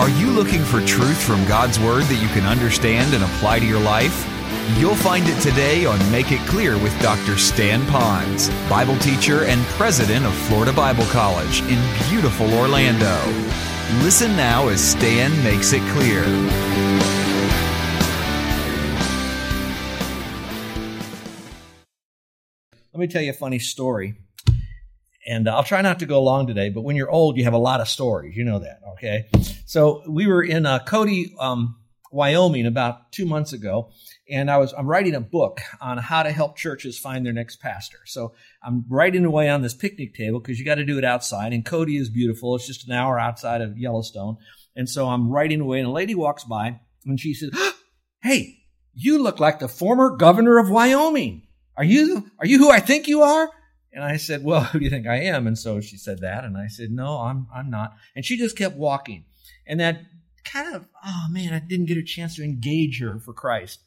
Are you looking for truth from God's Word that you can understand and apply to your life? You'll find it today on Make It Clear with Dr. Stan Ponz, Bible teacher and president of Florida Bible College in beautiful Orlando. Listen now as Stan makes it clear. Let me tell you a funny story. And I'll try not to go long today, but when you're old, you have a lot of stories. You know that, okay? So we were in uh, Cody, um, Wyoming about two months ago, and I was I'm writing a book on how to help churches find their next pastor. So I'm writing away on this picnic table because you got to do it outside. And Cody is beautiful; it's just an hour outside of Yellowstone, and so I'm writing away. And a lady walks by, and she says, "Hey, you look like the former governor of Wyoming. Are you are you who I think you are?" And I said, "Well, who do you think I am?" And so she said that, and I said, "No, I'm I'm not." And she just kept walking, and that kind of, oh man, I didn't get a chance to engage her for Christ.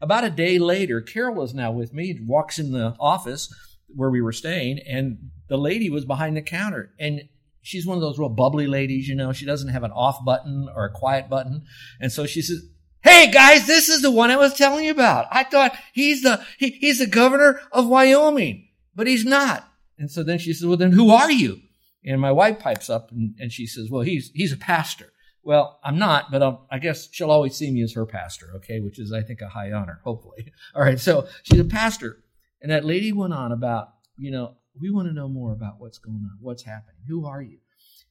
About a day later, Carol is now with me, walks in the office where we were staying, and the lady was behind the counter. And she's one of those real bubbly ladies, you know, she doesn't have an off button or a quiet button. And so she says, Hey guys, this is the one I was telling you about. I thought he's the, he, he's the governor of Wyoming, but he's not. And so then she says, well, then who are you? And my wife pipes up and, and she says, well, he's, he's a pastor. Well, I'm not, but I'll, i guess she'll always see me as her pastor, okay, which is, I think, a high honor, hopefully. All right, so she's a pastor. And that lady went on about, you know, we want to know more about what's going on, what's happening. Who are you?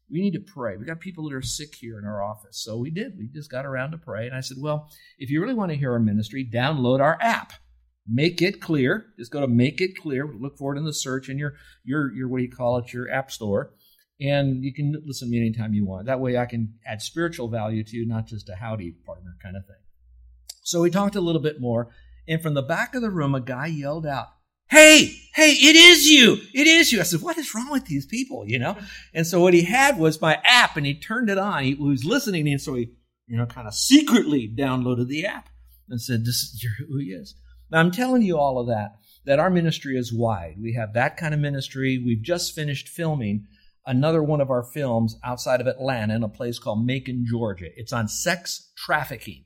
We need to pray. We got people that are sick here in our office. So we did. We just got around to pray. And I said, well, if you really want to hear our ministry, download our app. Make it clear. Just go to Make It Clear. Look for it in the search in your your your what do you call it? Your app store and you can listen to me anytime you want. That way I can add spiritual value to you, not just a howdy partner kind of thing. So we talked a little bit more, and from the back of the room, a guy yelled out, Hey, hey, it is you. It is you. I said, what is wrong with these people? You know? And so what he had was my app and he turned it on. He was listening. And so he, you know, kind of secretly downloaded the app and said, this is who he is. Now I'm telling you all of that, that our ministry is wide. We have that kind of ministry. We've just finished filming another one of our films outside of Atlanta in a place called Macon, Georgia. It's on sex trafficking.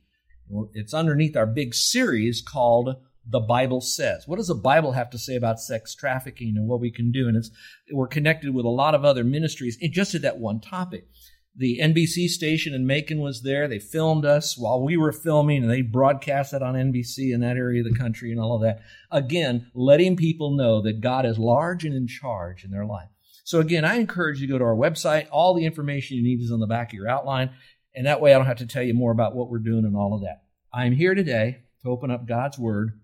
It's underneath our big series called The Bible Says. What does the Bible have to say about sex trafficking and what we can do? And it's, we're connected with a lot of other ministries just at that one topic. The NBC station in Macon was there. They filmed us while we were filming and they broadcast that on NBC in that area of the country and all of that. Again, letting people know that God is large and in charge in their life. So again, I encourage you to go to our website. All the information you need is on the back of your outline. And that way I don't have to tell you more about what we're doing and all of that. I'm here today to open up God's Word,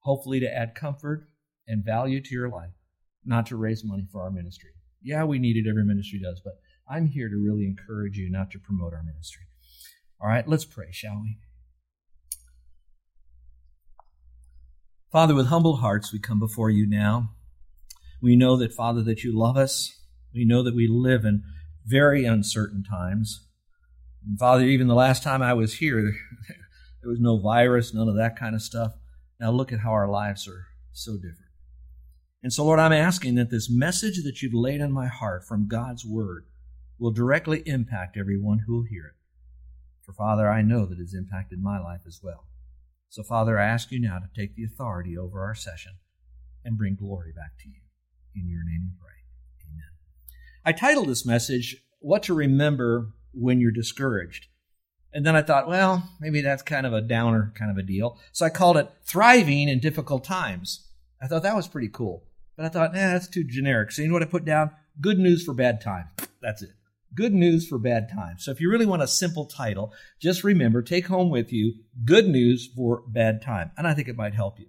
hopefully to add comfort and value to your life, not to raise money for our ministry. Yeah, we need it, every ministry does, but I'm here to really encourage you, not to promote our ministry. All right, let's pray, shall we? Father, with humble hearts, we come before you now. We know that, Father, that you love us. We know that we live in very uncertain times. And Father, even the last time I was here, there was no virus, none of that kind of stuff. Now look at how our lives are so different. And so, Lord, I'm asking that this message that you've laid on my heart from God's Word will directly impact everyone who will hear it. For, Father, I know that it's impacted my life as well. So, Father, I ask you now to take the authority over our session and bring glory back to you. In your name we pray. Amen. I titled this message, What to Remember When You're Discouraged. And then I thought, well, maybe that's kind of a downer kind of a deal. So I called it Thriving in Difficult Times. I thought that was pretty cool. But I thought, nah, that's too generic. So you know what I put down? Good news for bad times. That's it. Good news for bad times. So if you really want a simple title, just remember, take home with you good news for bad time. And I think it might help you.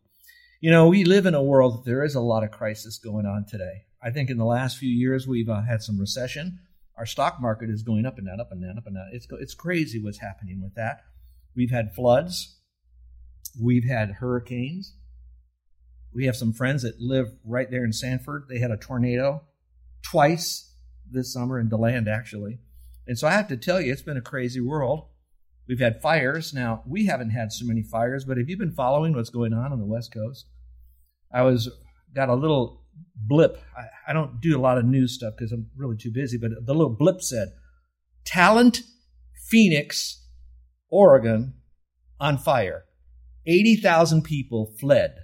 You know, we live in a world that there is a lot of crisis going on today. I think in the last few years we've uh, had some recession. Our stock market is going up and down, up and down, up and down. It's it's crazy what's happening with that. We've had floods. We've had hurricanes. We have some friends that live right there in Sanford. They had a tornado twice this summer in DeLand, actually. And so I have to tell you, it's been a crazy world. We've had fires. Now, we haven't had so many fires, but have you been following what's going on on the West Coast? I was got a little blip. I, I don't do a lot of news stuff because I'm really too busy, but the little blip said, Talent Phoenix, Oregon on fire. 80,000 people fled.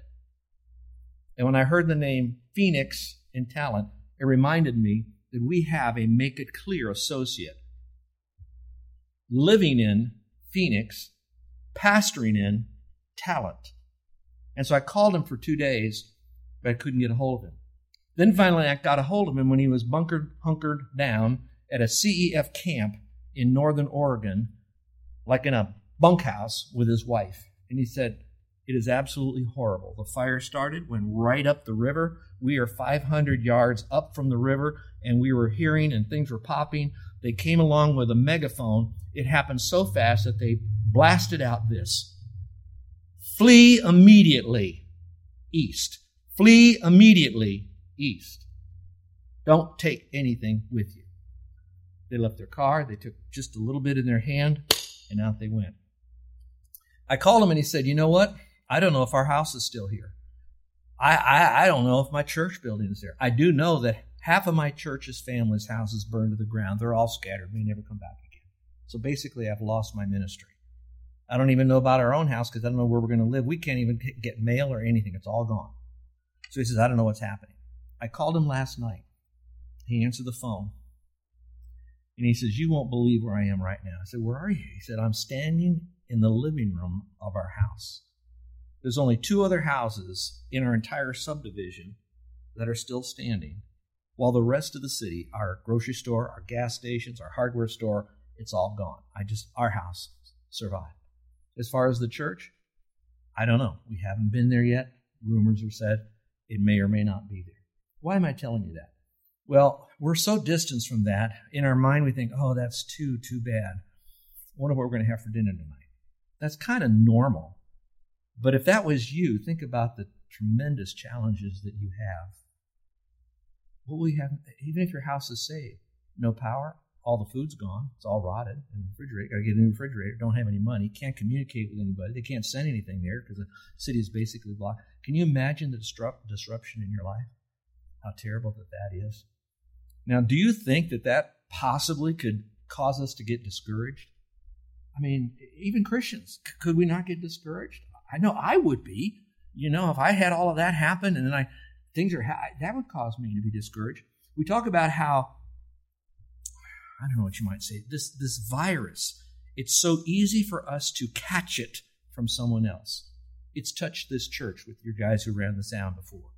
And when I heard the name Phoenix in Talent, it reminded me that we have a Make It Clear associate living in Phoenix, pastoring in Talent. And so I called him for two days, but I couldn't get a hold of him. Then finally I got a hold of him when he was bunkered, hunkered down at a CEF camp in northern Oregon, like in a bunkhouse with his wife. And he said, It is absolutely horrible. The fire started, went right up the river. We are 500 yards up from the river, and we were hearing and things were popping. They came along with a megaphone. It happened so fast that they blasted out this Flee immediately east. Flee immediately east. Don't take anything with you. They left their car, they took just a little bit in their hand, and out they went. I called him and he said, You know what? I don't know if our house is still here. I, I, I don't know if my church building is there. I do know that half of my church's family's houses burned to the ground. They're all scattered, may never come back again. So basically, I've lost my ministry. I don't even know about our own house because I don't know where we're going to live. We can't even get mail or anything. It's all gone. So he says, I don't know what's happening. I called him last night. He answered the phone. And he says, You won't believe where I am right now. I said, Where are you? He said, I'm standing in the living room of our house. There's only two other houses in our entire subdivision that are still standing, while the rest of the city, our grocery store, our gas stations, our hardware store, it's all gone. I just, our house survived. As far as the church, I don't know. We haven't been there yet. Rumors are said it may or may not be there. Why am I telling you that? Well, we're so distanced from that. In our mind, we think, oh, that's too, too bad. I wonder what we're going to have for dinner tonight. That's kind of normal. But if that was you, think about the tremendous challenges that you have. What will you have, even if your house is saved? No power, all the food's gone, it's all rotted in the refrigerator. Got to get a new refrigerator, don't have any money, can't communicate with anybody, they can't send anything there because the city is basically blocked. Can you imagine the disrupt, disruption in your life? How terrible that that is. Now, do you think that that possibly could cause us to get discouraged? I mean, even Christians, could we not get discouraged? I know I would be. You know, if I had all of that happen and then I things are that would cause me to be discouraged. We talk about how I don't know what you might say. This this virus, it's so easy for us to catch it from someone else. It's touched this church with your guys who ran the sound before.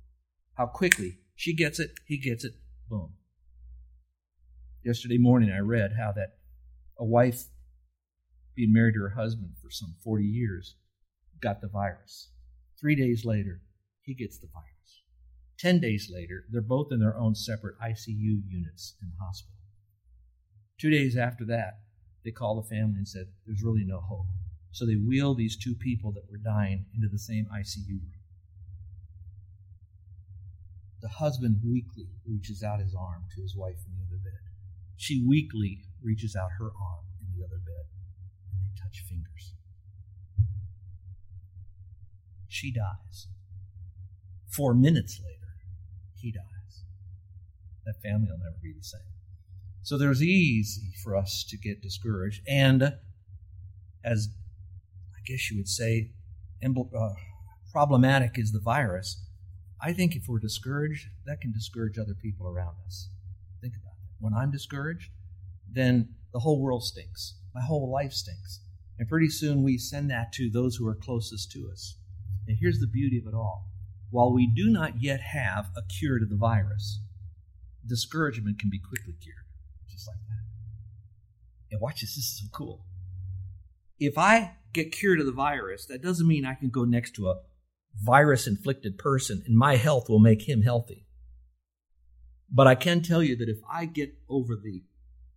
How quickly she gets it, he gets it, boom. Yesterday morning I read how that a wife being married to her husband for some 40 years, got the virus. Three days later, he gets the virus. Ten days later, they're both in their own separate ICU units in the hospital. Two days after that, they call the family and said, There's really no hope. So they wheel these two people that were dying into the same ICU room. The husband weakly reaches out his arm to his wife in the other bed. She weakly reaches out her arm in the other bed and they touch fingers. She dies. Four minutes later, he dies. That family will never be the same. So there's easy for us to get discouraged. And as I guess you would say, uh, problematic is the virus. I think if we're discouraged, that can discourage other people around us. Think about it. When I'm discouraged, then the whole world stinks. My whole life stinks. And pretty soon we send that to those who are closest to us. And here's the beauty of it all while we do not yet have a cure to the virus, discouragement can be quickly cured, just like that. And watch this, this is so cool. If I get cured of the virus, that doesn't mean I can go next to a virus inflicted person and my health will make him healthy. But I can tell you that if I get over the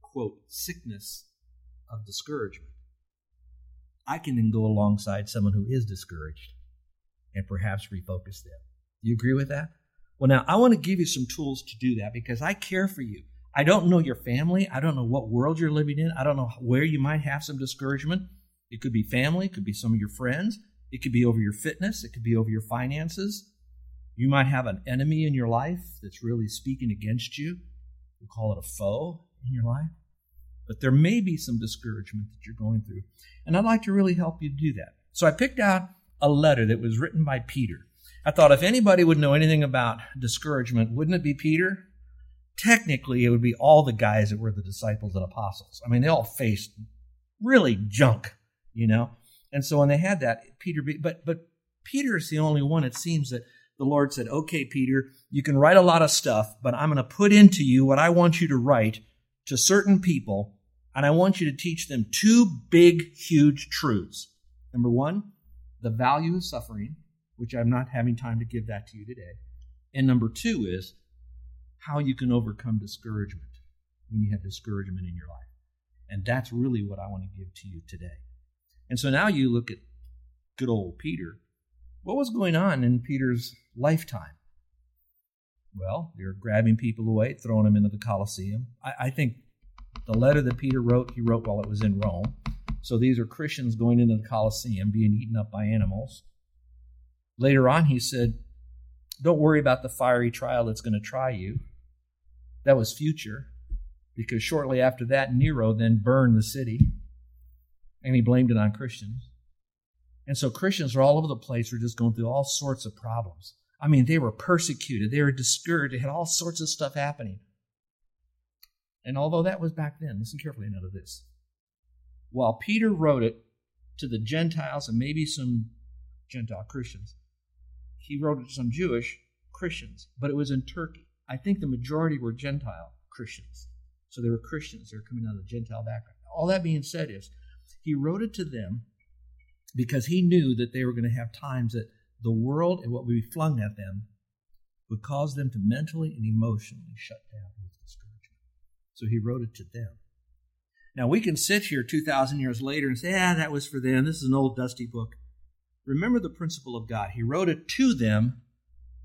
quote sickness of discouragement, I can then go alongside someone who is discouraged and perhaps refocus them. Do you agree with that? Well, now I want to give you some tools to do that because I care for you. I don't know your family. I don't know what world you're living in. I don't know where you might have some discouragement. It could be family, it could be some of your friends, it could be over your fitness, it could be over your finances. You might have an enemy in your life that's really speaking against you. We call it a foe in your life. but there may be some discouragement that you're going through. And I'd like to really help you do that. So I picked out a letter that was written by Peter. I thought if anybody would know anything about discouragement, wouldn't it be Peter? Technically, it would be all the guys that were the disciples and apostles. I mean, they all faced really junk, you know? And so when they had that, Peter, but, but Peter is the only one, it seems, that the Lord said, okay, Peter, you can write a lot of stuff, but I'm going to put into you what I want you to write to certain people, and I want you to teach them two big, huge truths. Number one, the value of suffering, which I'm not having time to give that to you today. And number two is how you can overcome discouragement when you have discouragement in your life. And that's really what I want to give to you today. And so now you look at good old Peter. What was going on in Peter's lifetime? Well, they're grabbing people away, throwing them into the Colosseum. I, I think the letter that Peter wrote, he wrote while it was in Rome. So these are Christians going into the Colosseum, being eaten up by animals. Later on, he said, Don't worry about the fiery trial that's going to try you. That was future, because shortly after that, Nero then burned the city, and he blamed it on Christians. And so Christians are all over the place, were just going through all sorts of problems. I mean, they were persecuted, they were discouraged, they had all sorts of stuff happening. And although that was back then, listen carefully now to this. While Peter wrote it to the Gentiles and maybe some Gentile Christians, he wrote it to some Jewish Christians, but it was in Turkey. I think the majority were Gentile Christians. So they were Christians. They were coming out of the Gentile background. All that being said is, he wrote it to them because he knew that they were going to have times that the world and what would be flung at them would cause them to mentally and emotionally shut down with discouragement. So he wrote it to them. Now we can sit here 2,000 years later and say, ah, that was for them. This is an old dusty book. Remember the principle of God. He wrote it to them,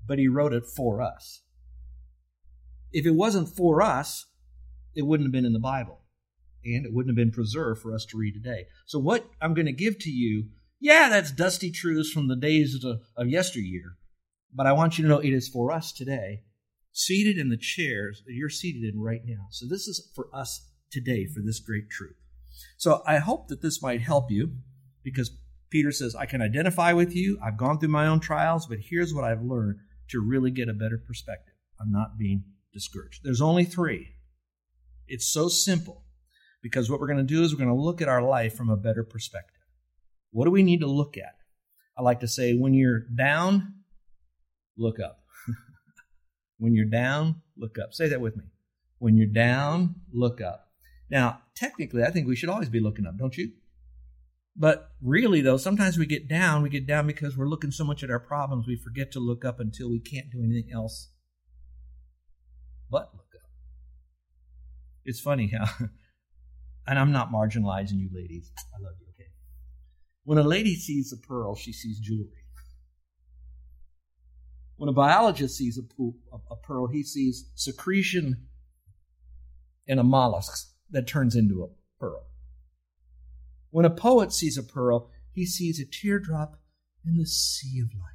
but he wrote it for us. If it wasn't for us, it wouldn't have been in the Bible. And it wouldn't have been preserved for us to read today. So, what I'm going to give to you yeah, that's dusty truths from the days of, of yesteryear. But I want you to know it is for us today, seated in the chairs that you're seated in right now. So this is for us today for this great truth. So I hope that this might help you because Peter says, I can identify with you. I've gone through my own trials, but here's what I've learned to really get a better perspective. I'm not being discouraged. There's only three. It's so simple because what we're going to do is we're going to look at our life from a better perspective. What do we need to look at? I like to say, when you're down, look up. when you're down, look up. Say that with me. When you're down, look up. Now, technically, I think we should always be looking up, don't you? But really, though, sometimes we get down. We get down because we're looking so much at our problems, we forget to look up until we can't do anything else but look up. It's funny how, and I'm not marginalizing you ladies. I love you. Okay? When a lady sees a pearl, she sees jewelry. When a biologist sees a, a pearl, he sees secretion in a mollusk that turns into a pearl. When a poet sees a pearl, he sees a teardrop in the sea of life.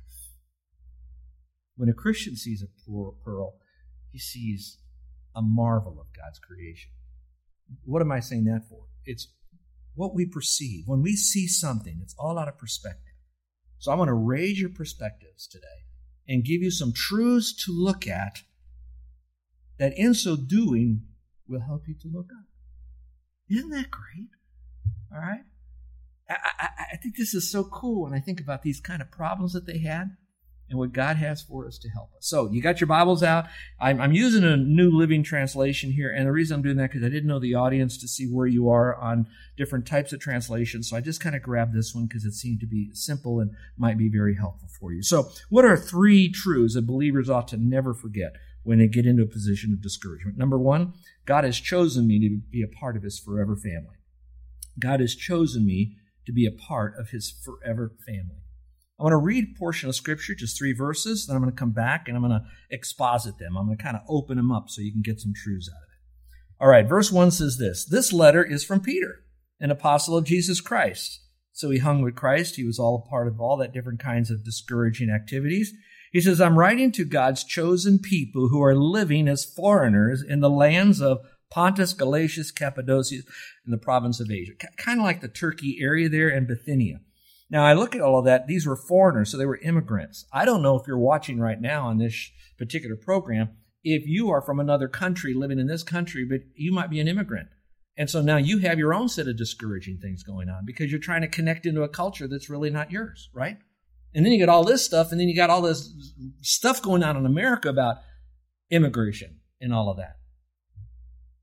When a Christian sees a pearl, he sees a marvel of God's creation. What am I saying that for? It's what we perceive. When we see something, it's all out of perspective. So I want to raise your perspectives today and give you some truths to look at that in so doing will help you to look up. Isn't that great? All right? I, I, I think this is so cool when I think about these kind of problems that they had and what God has for us to help us. So, you got your Bibles out. I'm, I'm using a New Living Translation here, and the reason I'm doing that because I didn't know the audience to see where you are on different types of translations. So, I just kind of grabbed this one because it seemed to be simple and might be very helpful for you. So, what are three truths that believers ought to never forget when they get into a position of discouragement? Number one, God has chosen me to be a part of His forever family. God has chosen me to be a part of His forever family. I want to read a portion of scripture, just three verses, then I'm going to come back and I'm going to exposit them. I'm going to kind of open them up so you can get some truths out of it. All right, verse 1 says this This letter is from Peter, an apostle of Jesus Christ. So he hung with Christ. He was all a part of all that different kinds of discouraging activities. He says, I'm writing to God's chosen people who are living as foreigners in the lands of Pontus, Galatia, Cappadocia, and the province of Asia. Kind of like the Turkey area there and Bithynia. Now, I look at all of that. These were foreigners, so they were immigrants. I don't know if you're watching right now on this particular program, if you are from another country living in this country, but you might be an immigrant. And so now you have your own set of discouraging things going on because you're trying to connect into a culture that's really not yours, right? And then you got all this stuff, and then you got all this stuff going on in America about immigration and all of that.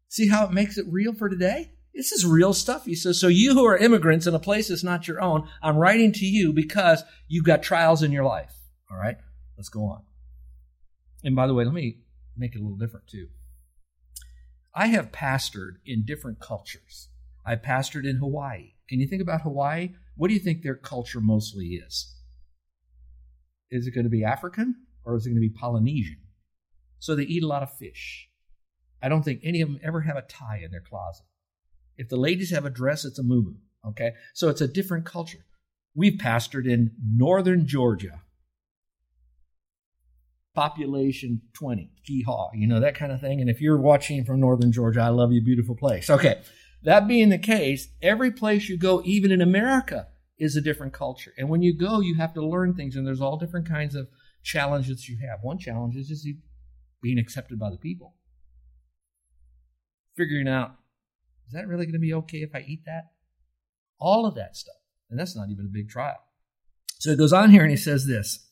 See how it makes it real for today? This is real stuff. He says, So you who are immigrants in a place that's not your own, I'm writing to you because you've got trials in your life. All right, let's go on. And by the way, let me make it a little different too. I have pastored in different cultures. I pastored in Hawaii. Can you think about Hawaii? What do you think their culture mostly is? Is it going to be African or is it going to be Polynesian? So they eat a lot of fish. I don't think any of them ever have a tie in their closet. If the ladies have a dress, it's a muumuu. Okay? So it's a different culture. We've pastored in northern Georgia. Population 20, Keehaw, you know, that kind of thing. And if you're watching from northern Georgia, I love you, beautiful place. Okay. That being the case, every place you go, even in America, is a different culture. And when you go, you have to learn things, and there's all different kinds of challenges you have. One challenge is just being accepted by the people. Figuring out, is that really going to be okay if I eat that? All of that stuff. And that's not even a big trial. So he goes on here and he says this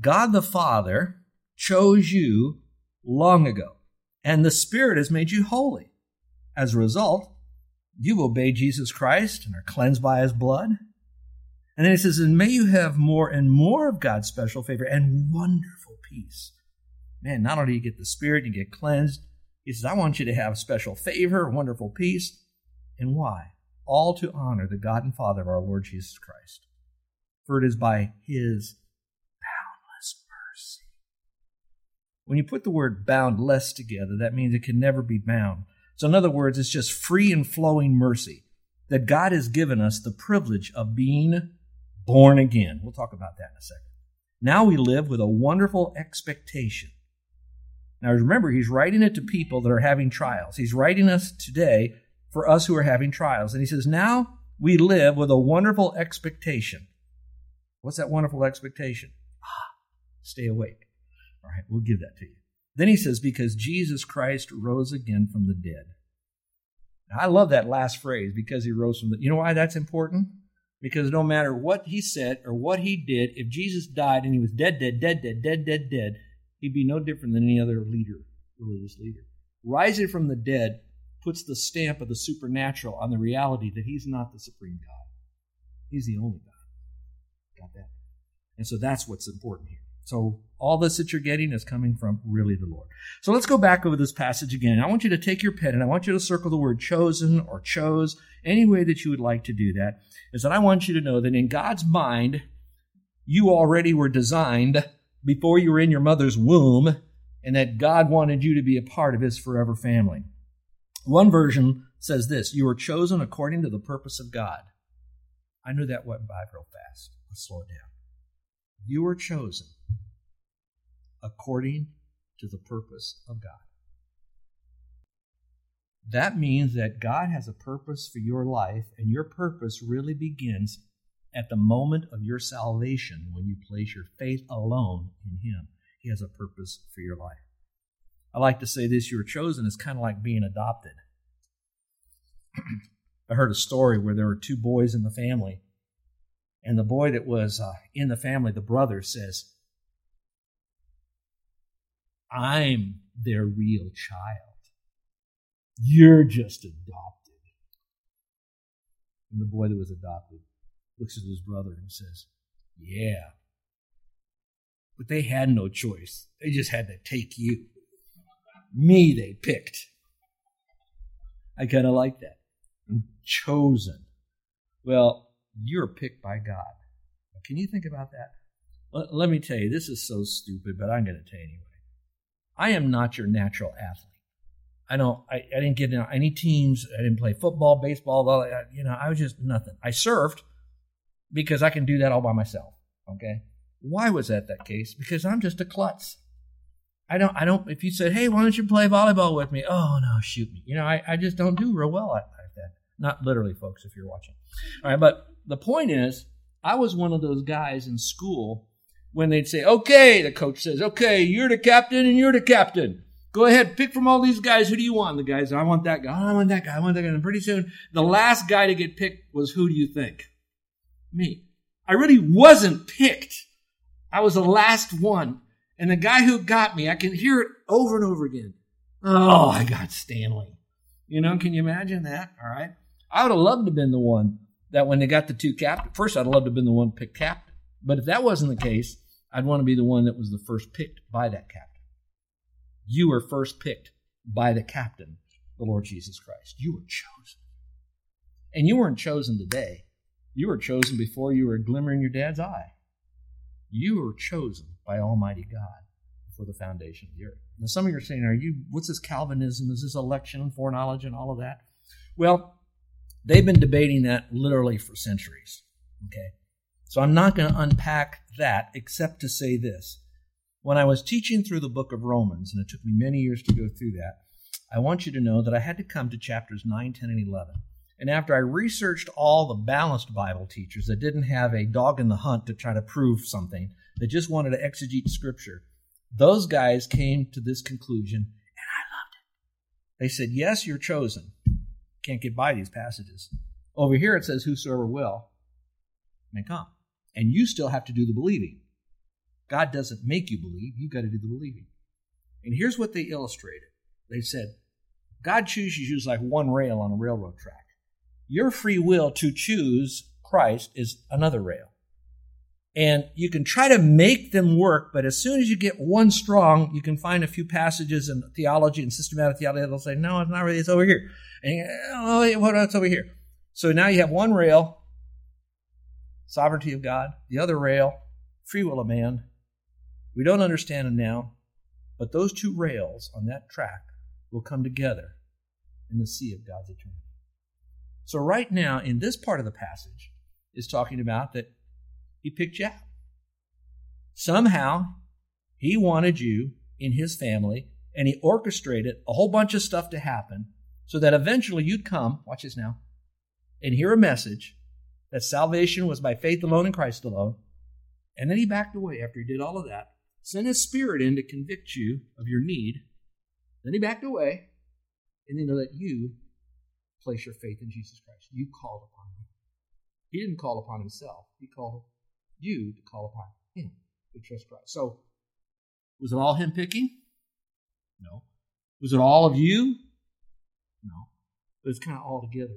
God the Father chose you long ago, and the Spirit has made you holy. As a result, you've obeyed Jesus Christ and are cleansed by his blood. And then he says, And may you have more and more of God's special favor and wonderful peace. Man, not only do you get the Spirit, you get cleansed. He says, I want you to have special favor, wonderful peace. And why? All to honor the God and Father of our Lord Jesus Christ. For it is by his boundless mercy. When you put the word boundless together, that means it can never be bound. So, in other words, it's just free and flowing mercy that God has given us the privilege of being born again. We'll talk about that in a second. Now we live with a wonderful expectation. Now remember, he's writing it to people that are having trials. He's writing us today for us who are having trials. And he says, Now we live with a wonderful expectation. What's that wonderful expectation? Ah, stay awake. All right, we'll give that to you. Then he says, Because Jesus Christ rose again from the dead. I love that last phrase, because he rose from the You know why that's important? Because no matter what he said or what he did, if Jesus died and he was dead, dead, dead, dead, dead, dead, dead, he'd be no different than any other leader, religious leader. Rising from the dead puts the stamp of the supernatural on the reality that he's not the supreme God. He's the only God. Got that? And so that's what's important here. So all this that you're getting is coming from really the Lord. So let's go back over this passage again. I want you to take your pen and I want you to circle the word chosen or chose, any way that you would like to do that. Is that I want you to know that in God's mind, you already were designed before you were in your mother's womb and that God wanted you to be a part of his forever family. One version says this You were chosen according to the purpose of God. I knew that went by real fast. Let's slow it down. You were chosen according to the purpose of God. That means that God has a purpose for your life, and your purpose really begins at the moment of your salvation when you place your faith alone in Him. He has a purpose for your life. I like to say this you were chosen is kind of like being adopted. I heard a story where there were two boys in the family, and the boy that was uh, in the family, the brother, says, I'm their real child. You're just adopted. And the boy that was adopted looks at his brother and says, Yeah. But they had no choice. They just had to take you. Me, they picked. I kind of like that. I'm chosen. Well, you're picked by God. Can you think about that? Let, me tell you, this is so stupid, but I'm going to tell you anyway. I am not your natural athlete. I don't. I, I didn't get in any teams. I didn't play football, baseball. All, you know, I was just nothing. I surfed because I can do that all by myself. Okay. Why was that that case? Because I'm just a klutz. I don't, I don't, if you said, hey, why don't you play volleyball with me? Oh, no, shoot me. You know, I, I just don't do real well at, at that. Not literally, folks, if you're watching. All right, but the point is, I was one of those guys in school when they'd say, okay, the coach says, okay, you're the captain and you're the captain. Go ahead, pick from all these guys. Who do you want? The guys, I want that guy. I want that guy. I want that guy. And pretty soon, the last guy to get picked was who do you think? Me. I really wasn't picked. I was the last one. And the guy who got me, I can hear it over and over again. Oh, I got Stanley. You know, can you imagine that? All right. I would have loved to have been the one that when they got the two captain, first I'd have loved to have been the one picked captain. But if that wasn't the case, I'd want to be the one that was the first picked by that captain. You were first picked by the captain, the Lord Jesus Christ. You were chosen. And you weren't chosen today. You were chosen before you were a glimmer in your dad's eye. You were chosen by Almighty God for the foundation of the earth. Now, some of you are saying, "Are you? What's this Calvinism? Is this election and foreknowledge and all of that?" Well, they've been debating that literally for centuries. Okay, so I'm not going to unpack that except to say this: when I was teaching through the book of Romans, and it took me many years to go through that, I want you to know that I had to come to chapters 9, 10, and 11. And after I researched all the balanced Bible teachers that didn't have a dog in the hunt to try to prove something, that just wanted to exegete scripture, those guys came to this conclusion, and I loved it. They said, Yes, you're chosen. Can't get by these passages. Over here it says, Whosoever will may come. And you still have to do the believing. God doesn't make you believe, you've got to do the believing. And here's what they illustrated they said, God chooses you like one rail on a railroad track. Your free will to choose Christ is another rail. And you can try to make them work, but as soon as you get one strong, you can find a few passages in theology and systematic theology that'll say, no, it's not really, it's over here. And oh, what else over here? So now you have one rail, sovereignty of God, the other rail, free will of man. We don't understand them now, but those two rails on that track will come together in the sea of God's eternity. So, right now, in this part of the passage, is talking about that he picked you out. Somehow, he wanted you in his family, and he orchestrated a whole bunch of stuff to happen so that eventually you'd come, watch this now, and hear a message that salvation was by faith alone in Christ alone. And then he backed away after he did all of that, sent his spirit in to convict you of your need. Then he backed away, and then let you place your faith in Jesus Christ. You called upon him. He didn't call upon himself. He called you to call upon him to trust Christ. So, was it all him picking? No. Was it all of you? No. But it's kind of all together.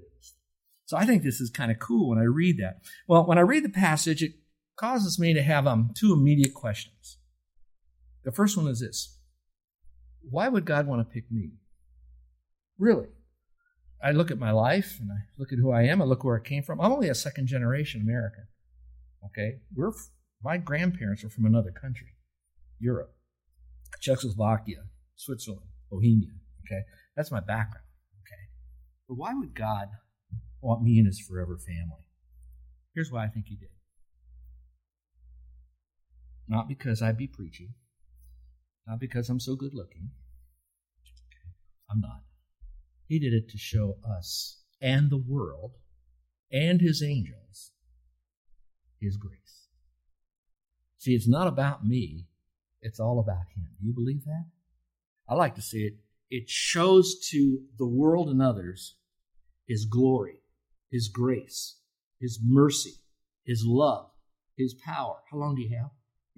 So I think this is kind of cool when I read that. Well, when I read the passage, it causes me to have um, two immediate questions. The first one is this Why would God want to pick me? Really? I look at my life and I look at who I am. I look where I came from. I'm only a second generation American. Okay, we're my grandparents were from another country, Europe, Czechoslovakia, Switzerland, Bohemia. Okay, that's my background. Okay, but why would God want me in His forever family? Here's why I think He did. Not because I'd be preaching, not because I'm so good looking. I'm not. He did it to show us and the world and his angels his grace. See, it's not about me, it's all about him. Do you believe that? I like to see it. It shows to the world and others his glory, his grace, his mercy, his love, his power. How long do you have?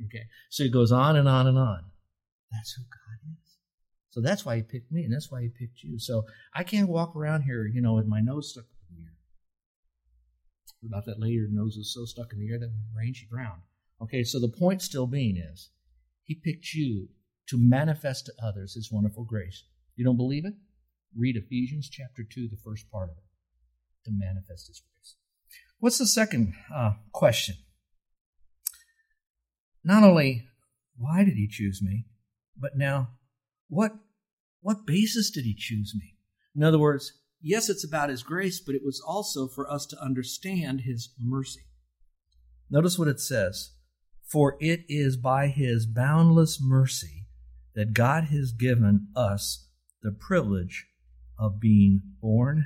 Okay. So it goes on and on and on. That's who God is. So that's why he picked me, and that's why he picked you. So I can't walk around here, you know, with my nose stuck in the air. About that lady, her nose was so stuck in the air that in the rain she drowned. Okay, so the point still being is, he picked you to manifest to others his wonderful grace. You don't believe it? Read Ephesians chapter 2, the first part of it, to manifest his grace. What's the second uh, question? Not only why did he choose me, but now what what basis did he choose me? In other words, yes, it's about his grace, but it was also for us to understand his mercy. Notice what it says For it is by his boundless mercy that God has given us the privilege of being born